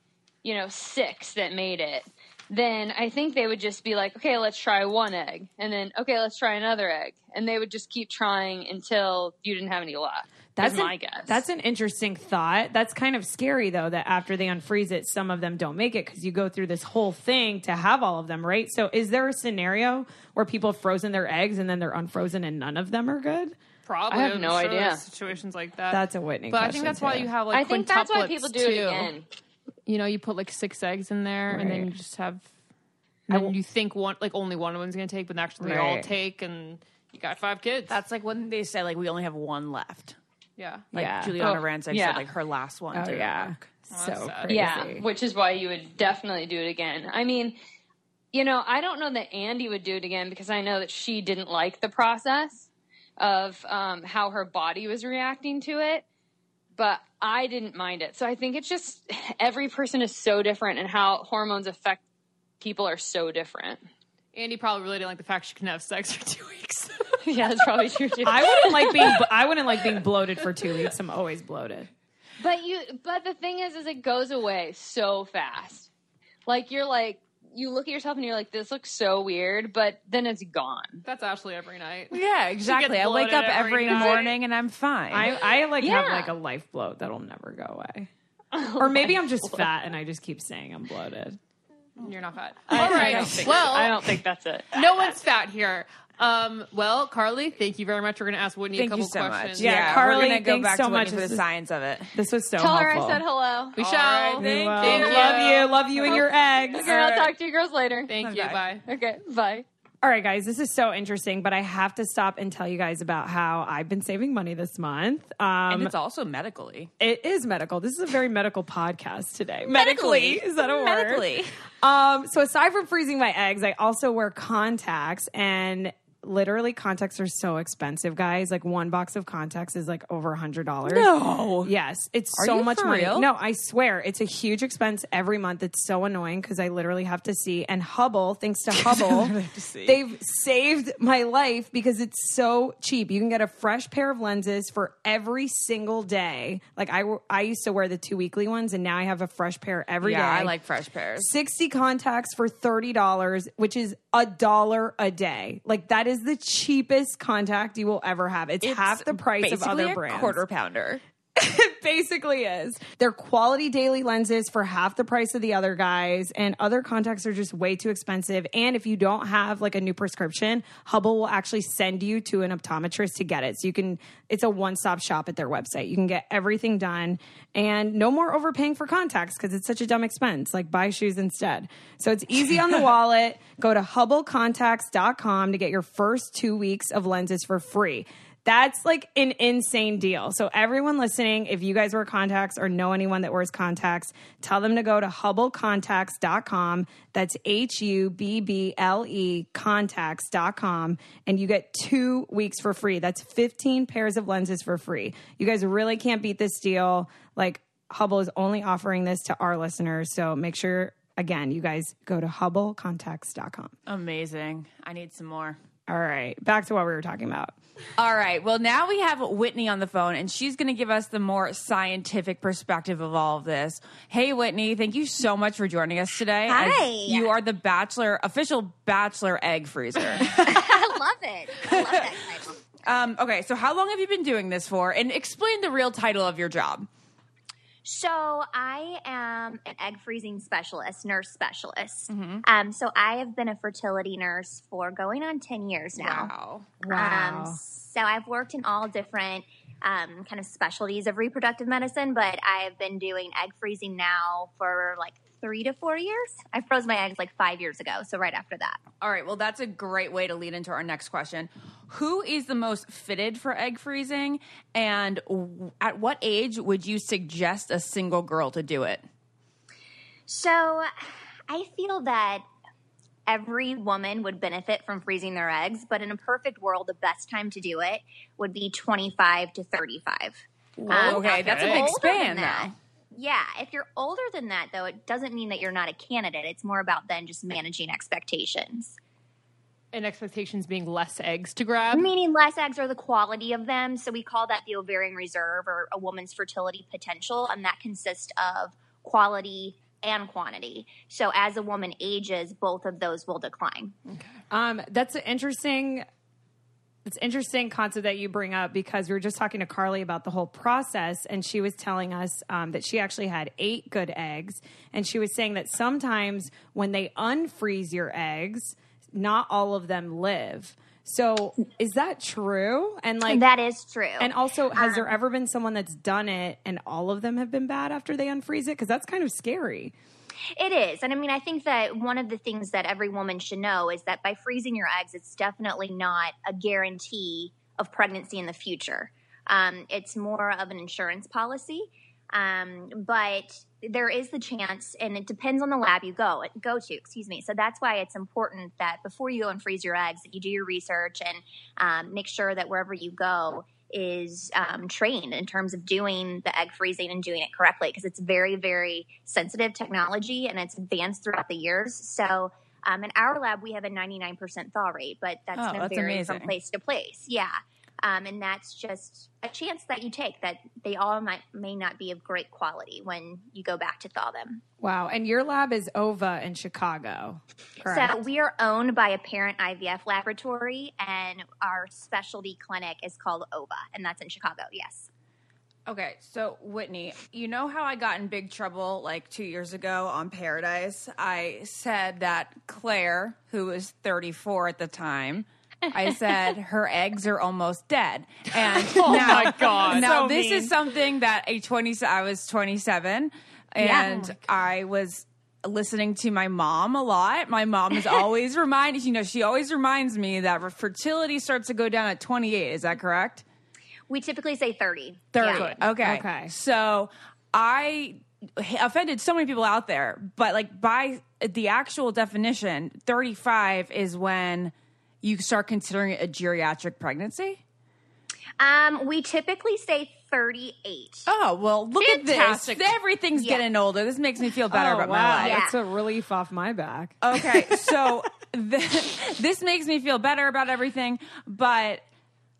you know, 6 that made it. Then I think they would just be like, okay, let's try one egg. And then, okay, let's try another egg. And they would just keep trying until you didn't have any left. That's an- my guess. That's an interesting thought. That's kind of scary though. That after they unfreeze it, some of them don't make it because you go through this whole thing to have all of them, right? So, is there a scenario where people have frozen their eggs and then they're unfrozen and none of them are good? Probably. I have no sure idea. Situations like that. That's a Whitney. but I think that's why you have like I think that's why people do too. it again. You know, you put like six eggs in there, and then you just have. And then you think one like only one of them's gonna take, but actually they all take, and you got five kids. That's like when they say like we only have one left. yeah. Like Yeah. Giuliana Oh, Rancic yeah. said like her last one. Oh didn't yeah, work. so crazy. Yeah, which is why you would definitely do it again. I mean, you know, I don't know that Andi would do it again because I know that she didn't like the process of um, how her body was reacting to it, but I didn't mind it. So I think it's just every person is so different and how hormones affect people are so different. Andi probably really didn't like the fact she couldn't have sex for two weeks. yeah, that's probably true too. I wouldn't like being. I wouldn't like being bloated for two weeks. I'm always bloated. But you, but the thing is, is it goes away so fast. Like you're like, you look at yourself and you're like, this looks so weird, but then it's gone. That's Ashley every night. Yeah, exactly. I wake up every every morning and I'm fine. I I like have like a life bloat that'll never go away. Oh or maybe I'm just fat and I just keep saying I'm bloated. You're not fat. All right. well, I don't think that's it. no one's fat here. Um, well, Carly, thank you very much. We're going to ask Whitney Thank a couple you so questions. much. Yeah, Yeah, Carly, we're gonna go thanks back so to Whitney much. for the is- science of it. This was so Tell her. I said hello. We All shall. right, thank will. Thank you. Love you. Love you and your eggs. Okay, I'll talk to you girls later. Thank you. Okay. Bye. Okay, bye. All right, guys, this is so interesting, but I have to stop and tell you guys about how I've been saving money this month. Um, And it's also medically. it is medical. This is a very medical podcast today. Medically. is that a word? Medically. Um, so aside from freezing my eggs, I also wear contacts and literally contacts are so expensive, guys. Like one box of contacts is like over a hundred dollars. No. Yes, it's Are so much money. real? No, I swear, it's a huge expense every month. It's so annoying because I literally have to see. And Hubble, thanks to Hubble, they've saved my life because it's so cheap. You can get a fresh pair of lenses for every single day. Like I, I used to wear the two weekly ones, and now I have a fresh pair every day. yeah, I like fresh pairs. 60 contacts for $30, which is a dollar a day. Like that is the cheapest contact you will ever have. It's, half the price of basically other a brands. quarter pounder. It basically is. They're quality daily lenses for half the price of the other guys, and other contacts are just way too expensive. And if you don't have like a new prescription, Hubble will actually send you to an optometrist to get it. So you can, it's a one stop shop at their website. You can get everything done and no more overpaying for contacts because it's such a dumb expense. Like buy shoes instead. So it's easy on the wallet. Go to hubblecontacts.com to get your first two weeks of lenses for free. That's like an insane deal. So everyone listening, if you guys wear contacts or know anyone that wears contacts, tell them to go to hubblecontacts.com. That's H U B B L E contacts.com and you get 2 weeks for free. That's 15 pairs of lenses for free. You guys really can't beat this deal. Like Hubble is only offering this to our listeners, so make sure again, you guys go to hubblecontacts.com. Amazing. I need some more. All right, back to what we were talking about. All right. Well, now we have Whitney on the phone, and she's going to give us the more scientific perspective of all of this. Hey, Whitney, thank you so much for joining us today. Hi. As You are the Bachelor official Bachelor egg freezer. I love it. I love that title. Um, okay, so how long have you been doing this for? And explain the real title of your job. So I am an egg freezing specialist, nurse specialist. Mm-hmm. Um, so I have been a fertility nurse for going on ten years now. Wow. Wow. Um, so I've worked in all different um, kind of specialties of reproductive medicine, but I've been doing egg freezing now for like three to four years. I froze my eggs like five years ago, so right after that. All right, well, that's a great way to lead into our next question. Who is the most fitted for egg freezing? And w- at what age would you suggest a single girl to do it? So I feel that every woman would benefit from freezing their eggs, but in a perfect world, the best time to do it would be 25 to 35. Um, okay, if that's a big span, than that- Yeah, if you're older than that, though, it doesn't mean that you're not a candidate. It's more about then just managing expectations. And expectations being less eggs to grab. Meaning less eggs are the quality of them. So we call that the ovarian reserve or a woman's fertility potential. And that consists of quality and quantity. So as a woman ages, both of those will decline. Um, that's an interesting. It's interesting concept that you bring up because we were just talking to Carly about the whole process, and she was telling us um, that she actually had eight good eggs, and she was saying that sometimes when they unfreeze your eggs, not all of them live. So is that true? And like that is true. And also, has there ever been someone that's done it and all of them have been bad after they unfreeze it? Because that's kind of scary. It is. And I mean, I think that one of the things that every woman should know is that by freezing your eggs, it's definitely not a guarantee of pregnancy in the future. Um, it's more of an insurance policy. Um, but there is the chance, and it depends on the lab you go go to. Excuse me. So that's why it's important that before you go and freeze your eggs, that you do your research and um, make sure that wherever you go is um, trained in terms of doing the egg freezing and doing it correctly because it's very very sensitive technology and it's advanced throughout the years. So. Um, in our lab, we have a 99% thaw rate, but that's Oh, going to vary amazing. from place to place. Yeah. Um, and that's just a chance that you take that they all might may not be of great quality when you go back to thaw them. Wow. And your lab is OVA in Chicago. Correct. So we are owned by a parent IVF laboratory, and our specialty clinic is called OVA, and that's in Chicago. Yes. Okay, so Whitney, you know how I got in big trouble like two years ago on Paradise? I said that Clare, who was 34 at the time, I said her eggs are almost dead. And Oh now, my God. Now So this mean. is something that a 20 I was 27 and I was listening to my mom a lot. My mom is always reminded, you know, she always reminds me that fertility starts to go down at 28. Is that correct? We typically say 30. 30. Yeah. Okay. Okay. So I offended so many people out there, but like by the actual definition, 35 is when you start considering it a geriatric pregnancy. Um, we typically say 38. Oh, well, look Fantastic. at this. Everything's Yeah. getting older. This makes me feel better oh, about wow. my life. Yeah. That's a relief off my back. Okay, so th- this makes me feel better about everything, but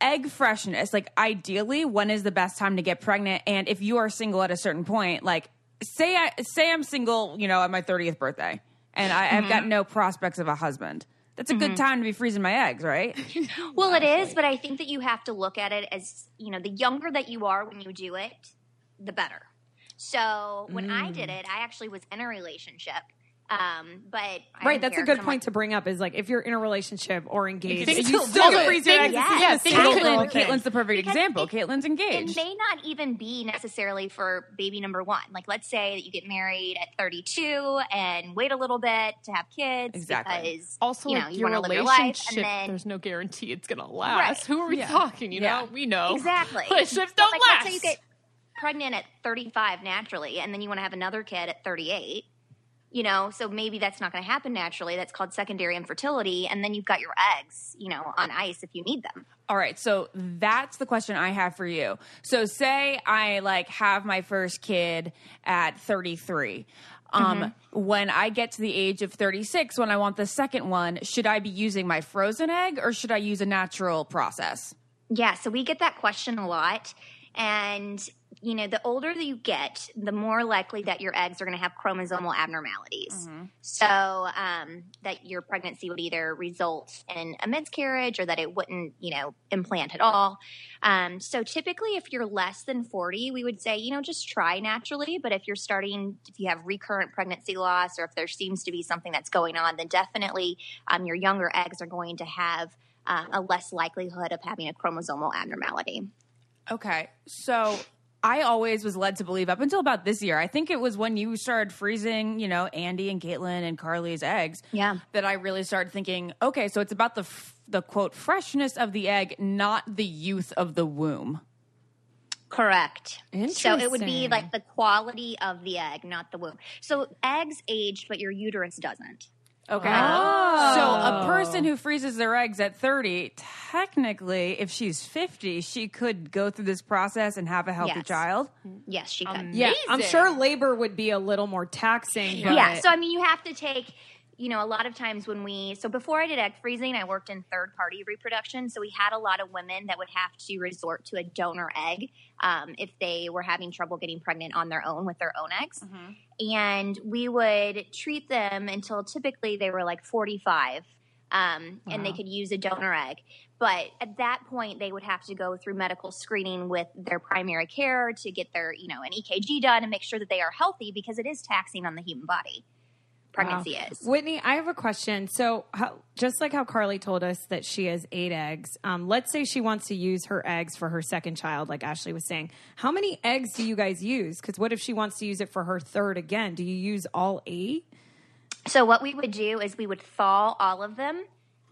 egg freshness, like ideally, when is the best time to get pregnant? And if you are single at a certain point, like say I say I'm single, you know, at my 30th birthday, and I, I've got no prospects of a husband. That's a good mm-hmm. time to be freezing my eggs, right? Well, it is, but I think that you have to look at it as, you know, the younger that you are when you do it, the better. So when I did mm. it, I actually was in a relationship. Um, but I Right, that's a care, good 'cause I'm point like, to bring up. Is like if you're in a relationship or engaged, can you still still can freeze your eggs. Yeah, It's yeah, just a think single you girl could- thing. Kaitlyn's the perfect Because example. it- Kaitlyn's engaged. It may not even be necessarily for baby number one. Like, let's say that you get married at 32 and wait a little bit to have kids. Exactly. Because, Also, you know, like you your want to live your life. relationship, And then, there's no guarantee it's gonna last. Right. Who are we Yeah. talking? You Yeah. know, we know exactly. relationships But, don't like, last. Let's say you get pregnant at 35 naturally, and then you want to have another kid at 38. You know, so maybe that's not going to happen naturally. That's called secondary infertility, and then you've got your eggs, you know, on ice if you need them. All right, so that's the question I have for you. So say I like have my first kid at 33. Um when I get to the age of 36 when I want the second one, should I be using my frozen egg or should I use a natural process? Yeah, so we get that question a lot. And you know, the older that you get, the more likely that your eggs are going to have chromosomal abnormalities. So um, that your pregnancy would either result in a miscarriage or that it wouldn't, you know, implant at all. Um, so typically, if you're less than 40, we would say, you know, just try naturally. But if you're starting, if you have recurrent pregnancy loss or if there seems to be something that's going on, then definitely um, your younger eggs are going to have um, a less likelihood of having a chromosomal abnormality. Okay. So I always was led to believe up until about this year. I think it was when you started freezing, you know, Andi and Kaitlyn and Carly's eggs. Yeah. That I really started thinking, okay, so it's about the f- the quote freshness of the egg, not the youth of the womb. Correct. So it would be like the quality of the egg, not the womb. So eggs age, but your uterus doesn't. Okay. Oh. So a person who freezes their eggs at 30, technically, if she's 50, she could go through this process and have a healthy Yes. child. Yes, she could. Yeah, I'm Amazing. sure labor would be a little more taxing. But Yeah. So I mean, you have to take. You know, a lot of times when we, so before I did egg freezing, I worked in third party reproduction. So we had a lot of women that would have to resort to a donor egg um, if they were having trouble getting pregnant on their own with their own eggs. And we would treat them until typically they were like 45 um, and they could use a donor egg. But at that point, they would have to go through medical screening with their primary care to get their, you know, an EKG done and make sure that they are healthy because it is taxing on the human body. Pregnancy Wow. is. Whitney, I have a question. So, how, just like how Carly told us that she has eight eggs, um, let's say she wants to use her eggs for her second child, like Ashley was saying. How many eggs do you guys use? Because what if she wants to use it for her third again? Do you use all eight? So what we would do is we would thaw all of them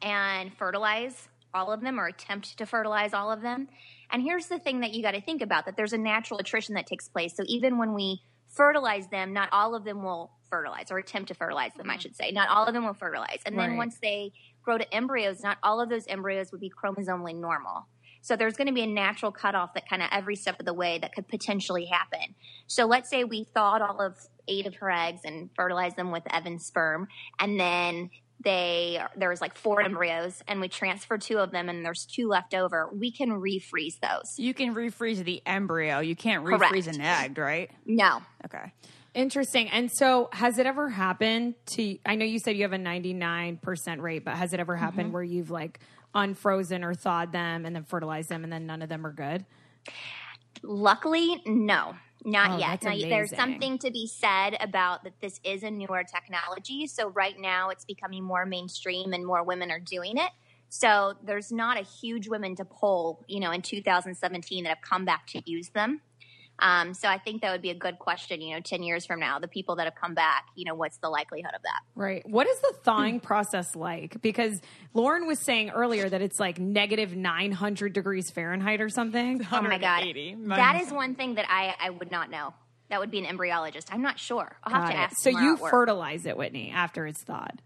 and fertilize all of them or attempt to fertilize all of them. And here's the thing that you got to think about that there's a natural attrition that takes place. So even when we fertilize them, not all of them will fertilize or attempt to fertilize them, I mm-hmm. should say. Not all of them will fertilize. And then Right. once they grow to embryos, not all of those embryos would be chromosomally normal. So there's going to be a natural cutoff that kind of every step of the way that could potentially happen. So let's say we thawed all of eight of her eggs and fertilized them with Evan's sperm, and then they there was like four embryos, and we transfer two of them, and there's two left over. We can refreeze those. You can refreeze the embryo. You can't Correct. refreeze an egg, right? No, Okay. Interesting. And so, has it ever happened to? I know you said you have a ninety nine percent rate, but has it ever happened mm-hmm. where you've like unfrozen or thawed them and then fertilized them, and then none of them are good? Luckily, no, not Oh, yet. Now, there's something to be said about that this is a newer technology. So right now it's becoming more mainstream and more women are doing it. So there's not a huge women to poll, you know, in 2017 that have come back to use them. Um, so I think that would be a good question, you know, 10 years from now, the people that have come back, you know, what's the likelihood of that? Right. What is the thawing process like? Because Lauren was saying earlier that it's like negative 900 degrees Fahrenheit or something. Oh my God. 180. That is one thing that I, I would not know. That would be an embryologist. I'm not sure. I'll have Got to it. ask. So you fertilize it, Whitney, after it's thawed.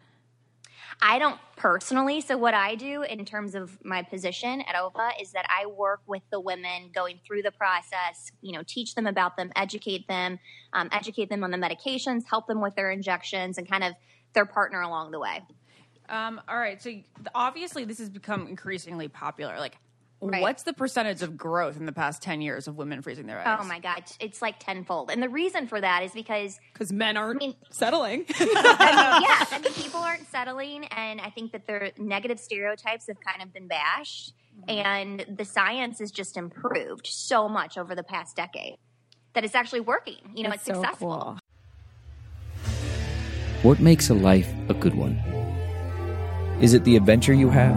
I don't personally. So what I do in terms of my position at OVA is that I work with the women going through the process. You know, teach them about them, educate them, um, educate them on the medications, help them with their injections, and kind of their partner along the way. Um, all right. So obviously, this has become increasingly popular. Like, Right. what's the percentage of growth in the past 10 years of women freezing their eggs? Oh my God, it's like tenfold, and the reason for that is because Because men aren't mean- settling. yeah, I mean, people aren't settling, and I think that their negative stereotypes have kind of been bashed, mm-hmm. and the science has just improved so much over the past decade that it's actually working. You know, That's it's so successful. cool. What makes a life a good one? Is it the adventure you have?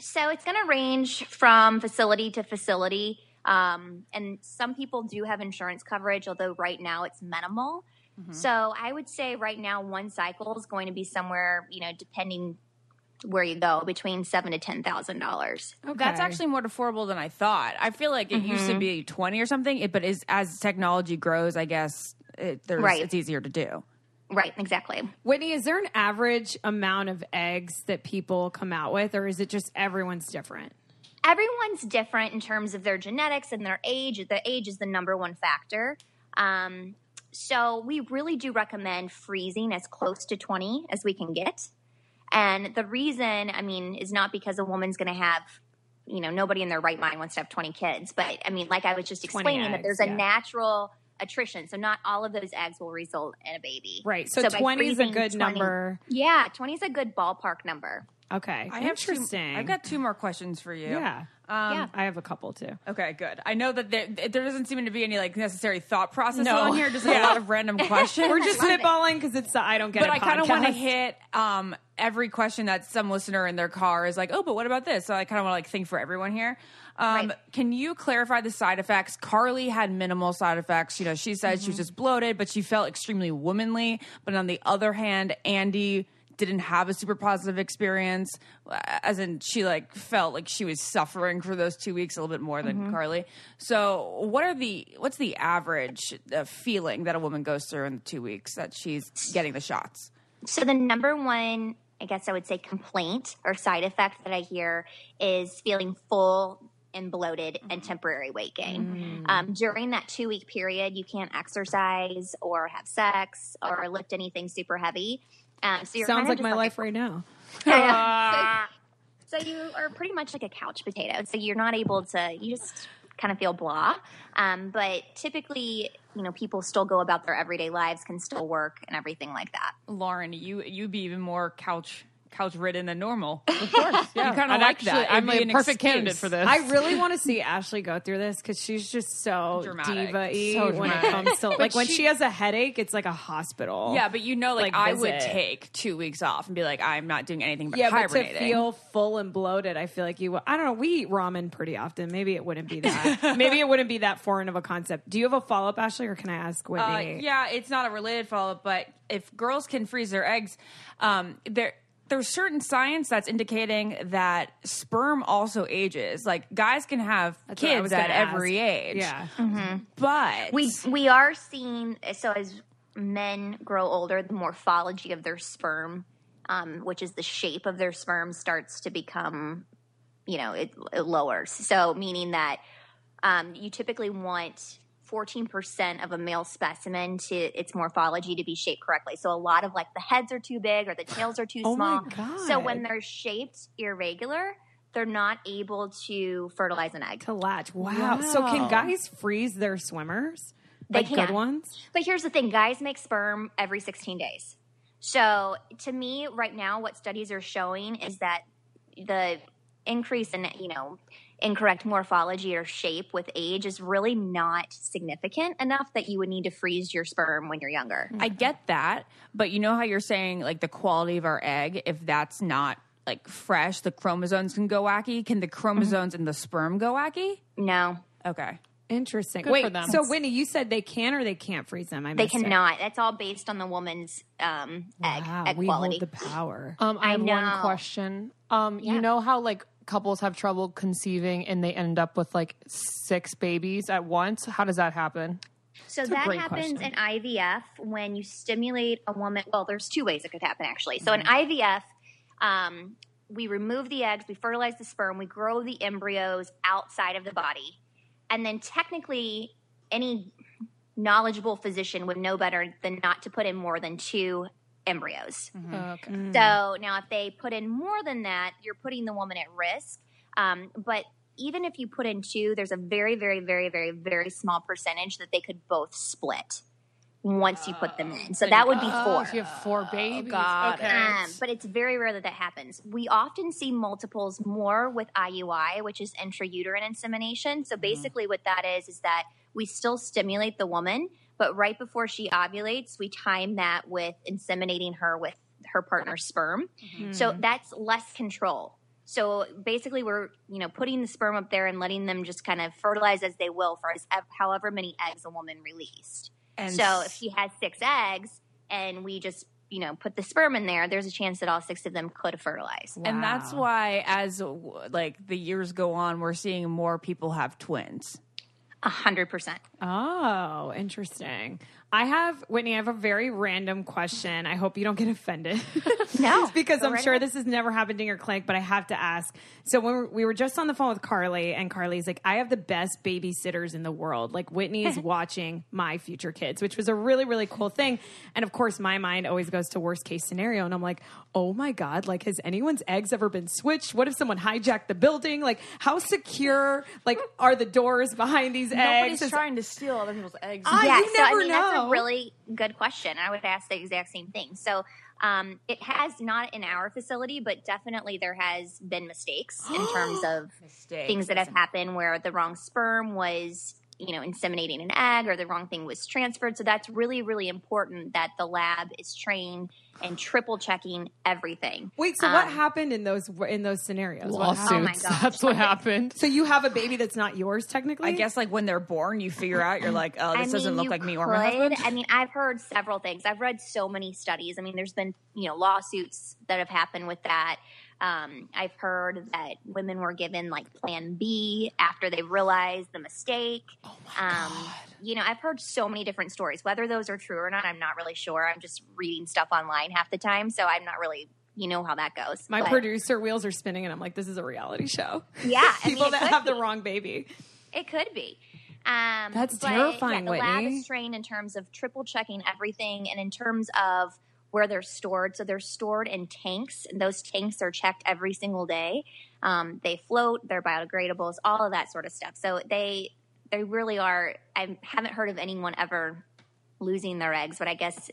So it's going to range from facility to facility. Um, and some people do have insurance coverage, although right now it's minimal. So I would say right now one cycle is going to be somewhere, you know, depending where you go between seven to ten thousand dollars. That's actually more affordable than I thought. I feel like it used to be twenty or something, but is, as technology grows, I guess it, there's, Right. it's easier to do. Right, exactly. Whitney, is there an average amount of eggs that people come out with, or is it just everyone's different? everyone's different in terms of their genetics and their age. The age is the number one factor. Um, so we really do recommend freezing as close to 20 as we can get. And the reason, I mean, is not because a woman's going to have, you know, nobody in their right mind wants to have 20 kids. But I mean, like I was just 20 explaining, that there's a yeah. natural attrition. So not all of those eggs will result in a baby. Right. So, by 20 is a good 20 number. Yeah, 20 is a good ballpark number. Okay. I have two- Interesting. I've got two more questions for you. Yeah. Um, Yeah. I have a couple too. Okay, good. I know that there, there doesn't seem to be any like necessary thought process No. on here. Just a lot of random questions. We're just spitballing because it's the I don't get but it. I kind of want to hit um, every question that some listener in their car is like, oh, but what about this? So I kind of want to like think for everyone here. Um, Right. Can you clarify the side effects? Carly had minimal side effects. You know, she said she was just bloated, but she felt extremely womanly. But on the other hand, Andi didn't have a super positive experience uh, as in she like felt like she was suffering for those two weeks a little bit more than carly so what are the what's the average uh, feeling that a woman goes through in the two weeks that she's getting the shots So the number one, I guess I would say, complaint or side effect that I hear is feeling full and bloated and temporary weight gain. Um, during that two week period, you can't exercise or have sex or lift anything super heavy. Um, so you're Sounds like my just life right now. so, so you are pretty much like a couch potato. So you're not able to. You just kind of feel blah. Um, but typically, you know, people still go about their everyday lives, can still work and everything like that. lauren you you'd be even more couch couch ridden than normal Of course, yeah. You kinda like actually- that. I'm be a an perfect excuse. candidate for this. I really want to see Ashley go through this because she's just so Dramatic. diva-y So when it dramatic. comes to like when she- she has a headache, it's like a hospital. yeah but you know like, Like, i would visit. take two weeks off and be like i'm not doing anything but Yeah, but to hibernating feel full and bloated, I feel like you. I don't know. We eat ramen pretty often. Maybe it wouldn't be that. Maybe it wouldn't be that foreign of a concept. Do you have a follow up, Ashley, or can I ask Uh, Whitney? yeah, it's not a related follow up, but if girls can freeze their eggs, um, there there's certain science that's indicating that sperm also ages. Like guys can have That's kids at gonna every ask. age. Yeah. but we we are seeing so as men grow older the morphology of their sperm um, which is the shape of their sperm starts to become you know it, it lowers so meaning that um, you typically want 14% of a male specimen to its morphology to be shaped correctly so a lot of like the heads are too big or the tails are too Oh my small God. so when they're shaped irregular they're not able to fertilize an egg To latch. Wow. So can guys freeze their swimmers? They like good can. ones? But here's the thing guys make sperm every 16 days. So to me, right now, what studies are showing is that the increase in, you know, incorrect morphology or shape with age is really not significant enough that you would need to freeze your sperm when you're younger. I get that, but you know how you're saying like the quality of our egg, if that's not like fresh, the chromosomes can go wacky. Can the chromosomes in the sperm go wacky? No, Okay. Interesting. Good Wait, for them. so Winnie, you said they can or they can't freeze them? I they missed it. cannot. That's all based on the woman's um, egg, Wow, egg we quality. hold the power. Um, I I have know. one question. Um, Yeah. you know how like couples have trouble conceiving and they end up with like six babies at once? How does that happen? So a that happens question. in IVF when you stimulate a woman. Well, there's two ways it could happen actually. So in Mm-hmm. IVF, um, we remove the eggs, we fertilize the sperm, we grow the embryos outside of the body, and then technically, any knowledgeable physician would know better than not to put in more than two embryos. Okay. So now, if they put in more than that, you're putting the woman at risk. Um, but even if you put in two, there's a very, very, very, very, very small percentage that they could both split once you put them in. So that would be Oh, four. if you have four babies. got okay. Um, but it's very rare that that happens. We often see multiples more with IUI, which is intrauterine insemination. So basically, what that is is that we still stimulate the woman, but right before she ovulates, we time that with inseminating her with her partner's sperm. Mm-hmm. So that's less control. So basically, we're you know putting the sperm up there and letting them just kind of fertilize as they will for as, however many eggs a woman released. And so if she has six eggs and we just you know, put the sperm in there, there's a chance that all six of them could fertilize. And that's why, as like the years go on, we're seeing more people have twins. A hundred percent. Oh, interesting. I have Whitney. I have a very random question. I hope you don't get offended. No, because I'm right sure ahead. this has never happened in your clinic, but I have to ask. So when we we were just on the phone with Carly, and Carly's like, "I have the best babysitters in the world. Like Whitney is watching my future kids," which was a really really cool thing. And of course, my mind always goes to worst case scenario, and I'm like, "Oh my god! Like, has anyone's eggs ever been switched? What if someone hijacked the building? Like, how secure like are the doors behind these Nobody's eggs?" Is- trying to steal other people's eggs. I- yeah, you so I never mean know. A really good question. I would ask the exact same thing. So um, it has not in our facility, but definitely there has been mistakes in terms of Mistakes. things that have happened where the wrong sperm was you know inseminating an egg or the wrong thing was transferred so that's really really important that the lab is trained and triple checking everything Wait, so what Um, happened in those in those scenarios? What Lawsuits. happened? Oh my. That's what happened. So you have a baby that's not yours technically? I guess like when they're born, you figure out you're like, oh, I this doesn't look like me or my could. husband. I mean, I've heard several things. I've read so many studies. I mean, there's been you know lawsuits that have happened with that. Um, I've heard that women were given like Plan B after they realized the mistake. Oh my um, You know, I've heard so many different stories. Whether those are true or not, I'm not really sure. I'm just reading stuff online half the time, so I'm not really. You know how that goes. My But, producer wheels are spinning, and I'm like, "This is a reality show." Yeah, I mean, people that have the wrong baby. It could be. Um, That's terrifying, Yeah, the lab Whitney. is trained in terms of triple checking everything, and in terms of where they're stored. So they're stored in tanks, and those tanks are checked every single day. Um, they float, they're biodegradables, all of that sort of stuff. So they they really are. I haven't heard of anyone ever losing their eggs, but I guess.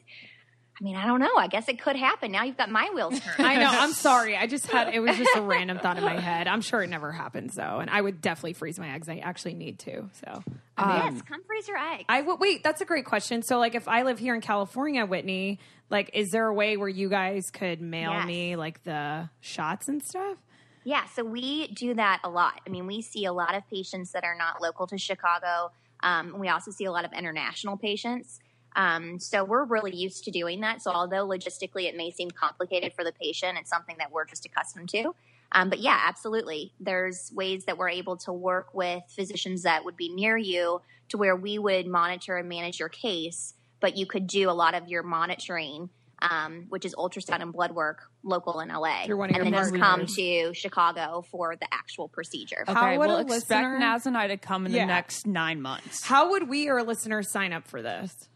I mean, I don't know. I guess it could happen. Now you've got my wheels turned. I know. I'm sorry. I just had it was just a random thought in my head. I'm sure it never happens though, and I would definitely freeze my eggs. I actually need to. So mean, yes, come freeze your eggs. I w- wait. That's a great question. So, like, if I live here in California, Whitney, like, is there a way where you guys could mail Yes. me like the shots and stuff? Yeah, so we do that a lot. I mean, we see a lot of patients that are not local to Chicago. Um, we also see a lot of international patients. Um, so we're really used to doing that. So although logistically it may seem complicated for the patient, it's something that we're just accustomed to. Um, but yeah, absolutely. There's ways that we're able to work with physicians that would be near you to where we would monitor and manage your case, but you could do a lot of your monitoring, um, which is ultrasound and blood work local in LA. Through one and then just come to Chicago for the actual procedure. How Okay, would we'll a expect listener- Naz and I to come in Yeah. the next nine months. How would we or a listener sign up for this?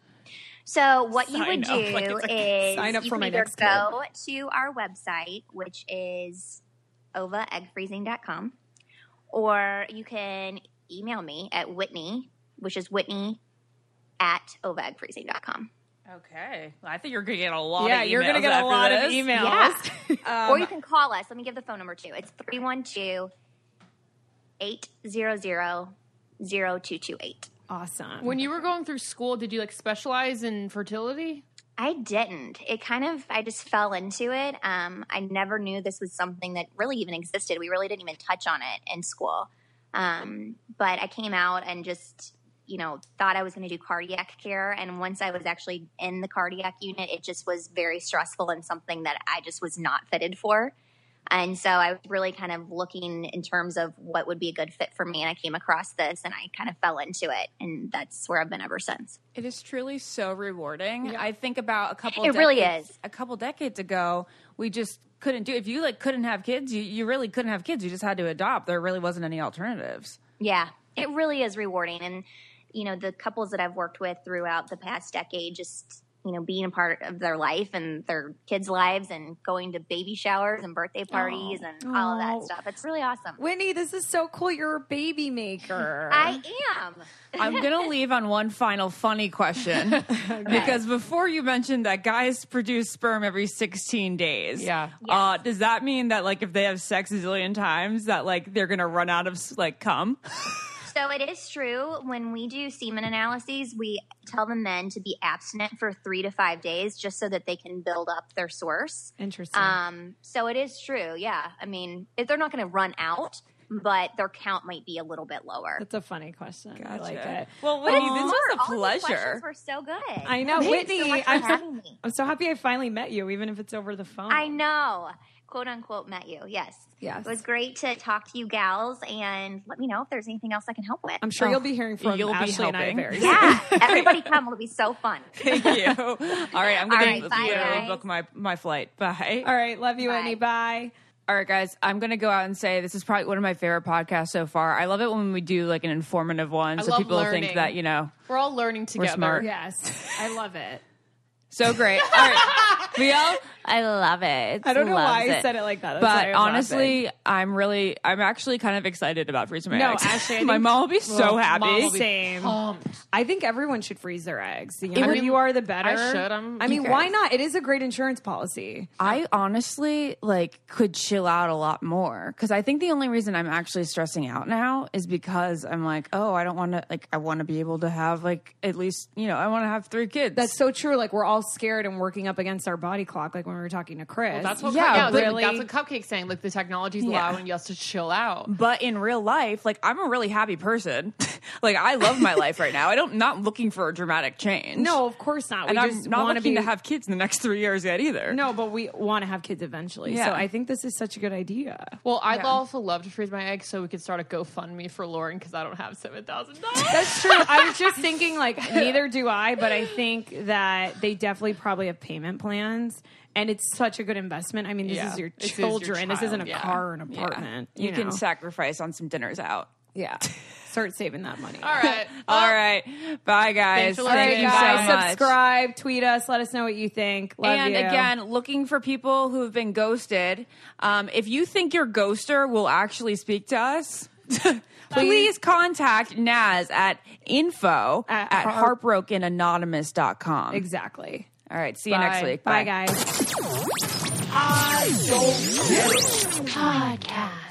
So what you would up, do like it's like, is sign up you for can my either next kid. go to our website, which is ovaeggfreezing.com, or you can email me at Whitney, which is Whitney at ovaeggfreezing.com. Okay, I think you're gonna get a lot. yeah, of you're gonna emails get a after lot of emails. Yeah. Um, or you can call us. Let me give the phone number too. It's 312 800 0228. Awesome. When you were going through school, did you like specialize in fertility? I didn't. It kind of, I just fell into it. Um, I never knew this was something that really even existed. We really didn't even touch on it in school. Um, but I came out and just, you know, thought I was going to do cardiac care. And once I was actually in the cardiac unit, it just was very stressful and something that I just was not fitted for. And so I was really kind of looking in terms of what would be a good fit for me. And I came across this and I kind of fell into it. And that's where I've been ever since. It is truly so rewarding. I think about a couple. It really decades- is. A couple decades ago, we just couldn't do. If you like couldn't have kids, you, you really couldn't have kids. You just had to adopt. There really wasn't any alternatives. Yeah, it really is rewarding. And, you know, the couples that I've worked with throughout the past decade, just, you know, being a part of their life and their kids' lives and going to baby showers and birthday parties and all of that stuff. It's really awesome. Whitney, this is so cool. You're a baby maker. I am. I'm gonna leave on one final funny question because before you mentioned that guys produce sperm every 16 days. Yeah. Uh, does that mean that like if they have sex a zillion times that like they're gonna run out of like cum? So it is true. When we do semen analyses, we tell the men to be abstinent for three to five days just so that they can build up their source. Interesting. Um, so it is true. Yeah. I mean, if they're not going to run out, but their count might be a little bit lower. That's a funny question. I like it. Well, Whitney, it's this was a All these pleasure. questions were so good. I know, Thanks Whitney. so much for I'm so, me. I'm so happy I finally met you, even if it's over the phone. I know, quote unquote, met you. Yes. Yes. It was great to talk to you gals and let me know if there's anything else I can help with. I'm sure you'll be hearing from You'll be Ashley and I helping. very yeah, everybody come. It'll be so fun. Thank you. All right, I'm All going right, to bye, book my, my flight. Bye. All right, love you, Bye. Whitney. Bye. All right, guys, I'm going to go out and say this is probably one of my favorite podcasts so far. I love it when we do like an informative one I so people learning. think that, you know, We're all learning together. We're smart. Yes, I love it. So great. All right, Leo, I love it. I don't know Loves why I said it like that. That's I But honestly, laughing. I'm really, I'm actually kind of excited about freezing my No, eggs. Ashley, I my mom will be so Well, happy. Mom will be Same. Pumped. I think everyone should freeze their eggs. The I mean, you are, the better. I should. I'm- I mean, why not? It is a great insurance policy. I honestly like could chill out a lot more because I think the only reason I'm actually stressing out now is because I'm like, oh, I don't want to like I want to be able to have like at least you know I want to have three kids. That's so true. Like we're all scared and working up against our body clock. Like when we were talking to Chris. That's what. Yeah, Yeah, really. That's what Cupcake's saying. Like the technology's Yeah. allowing us to chill out. but in real life, like I'm a really happy person. like I love my life right now. I don't not looking for a dramatic change. no, of course not. and we I'm just not looking be to have kids in the next three years yet either. No, but we want to have kids eventually. Yeah. So I think this is such a good idea. Well, I'd Yeah. also love to freeze my eggs so we could start a GoFundMe for Lauren because I don't have seven thousand dollars. That's true. I was just thinking, like, neither do I, but I think that they definitely probably have payment plans. And it's such a good investment. I mean, this Yeah. is your This is your children. this isn't a yeah. car or an Yeah. apartment. you, You, can know? sacrifice on some dinners out. yeah. Start saving that money. All right. All right, bye guys. Thanks for All right, listening. guys, so much. subscribe, tweet us, let us know what you think. Love and you. again, looking for people who have been ghosted. Um, if you think your ghoster will actually speak to us, please contact Naz at info At at, heart- heartbrokenanonymous.com. exactly. All right, see you Bye. next week. Bye, guys. Podcast.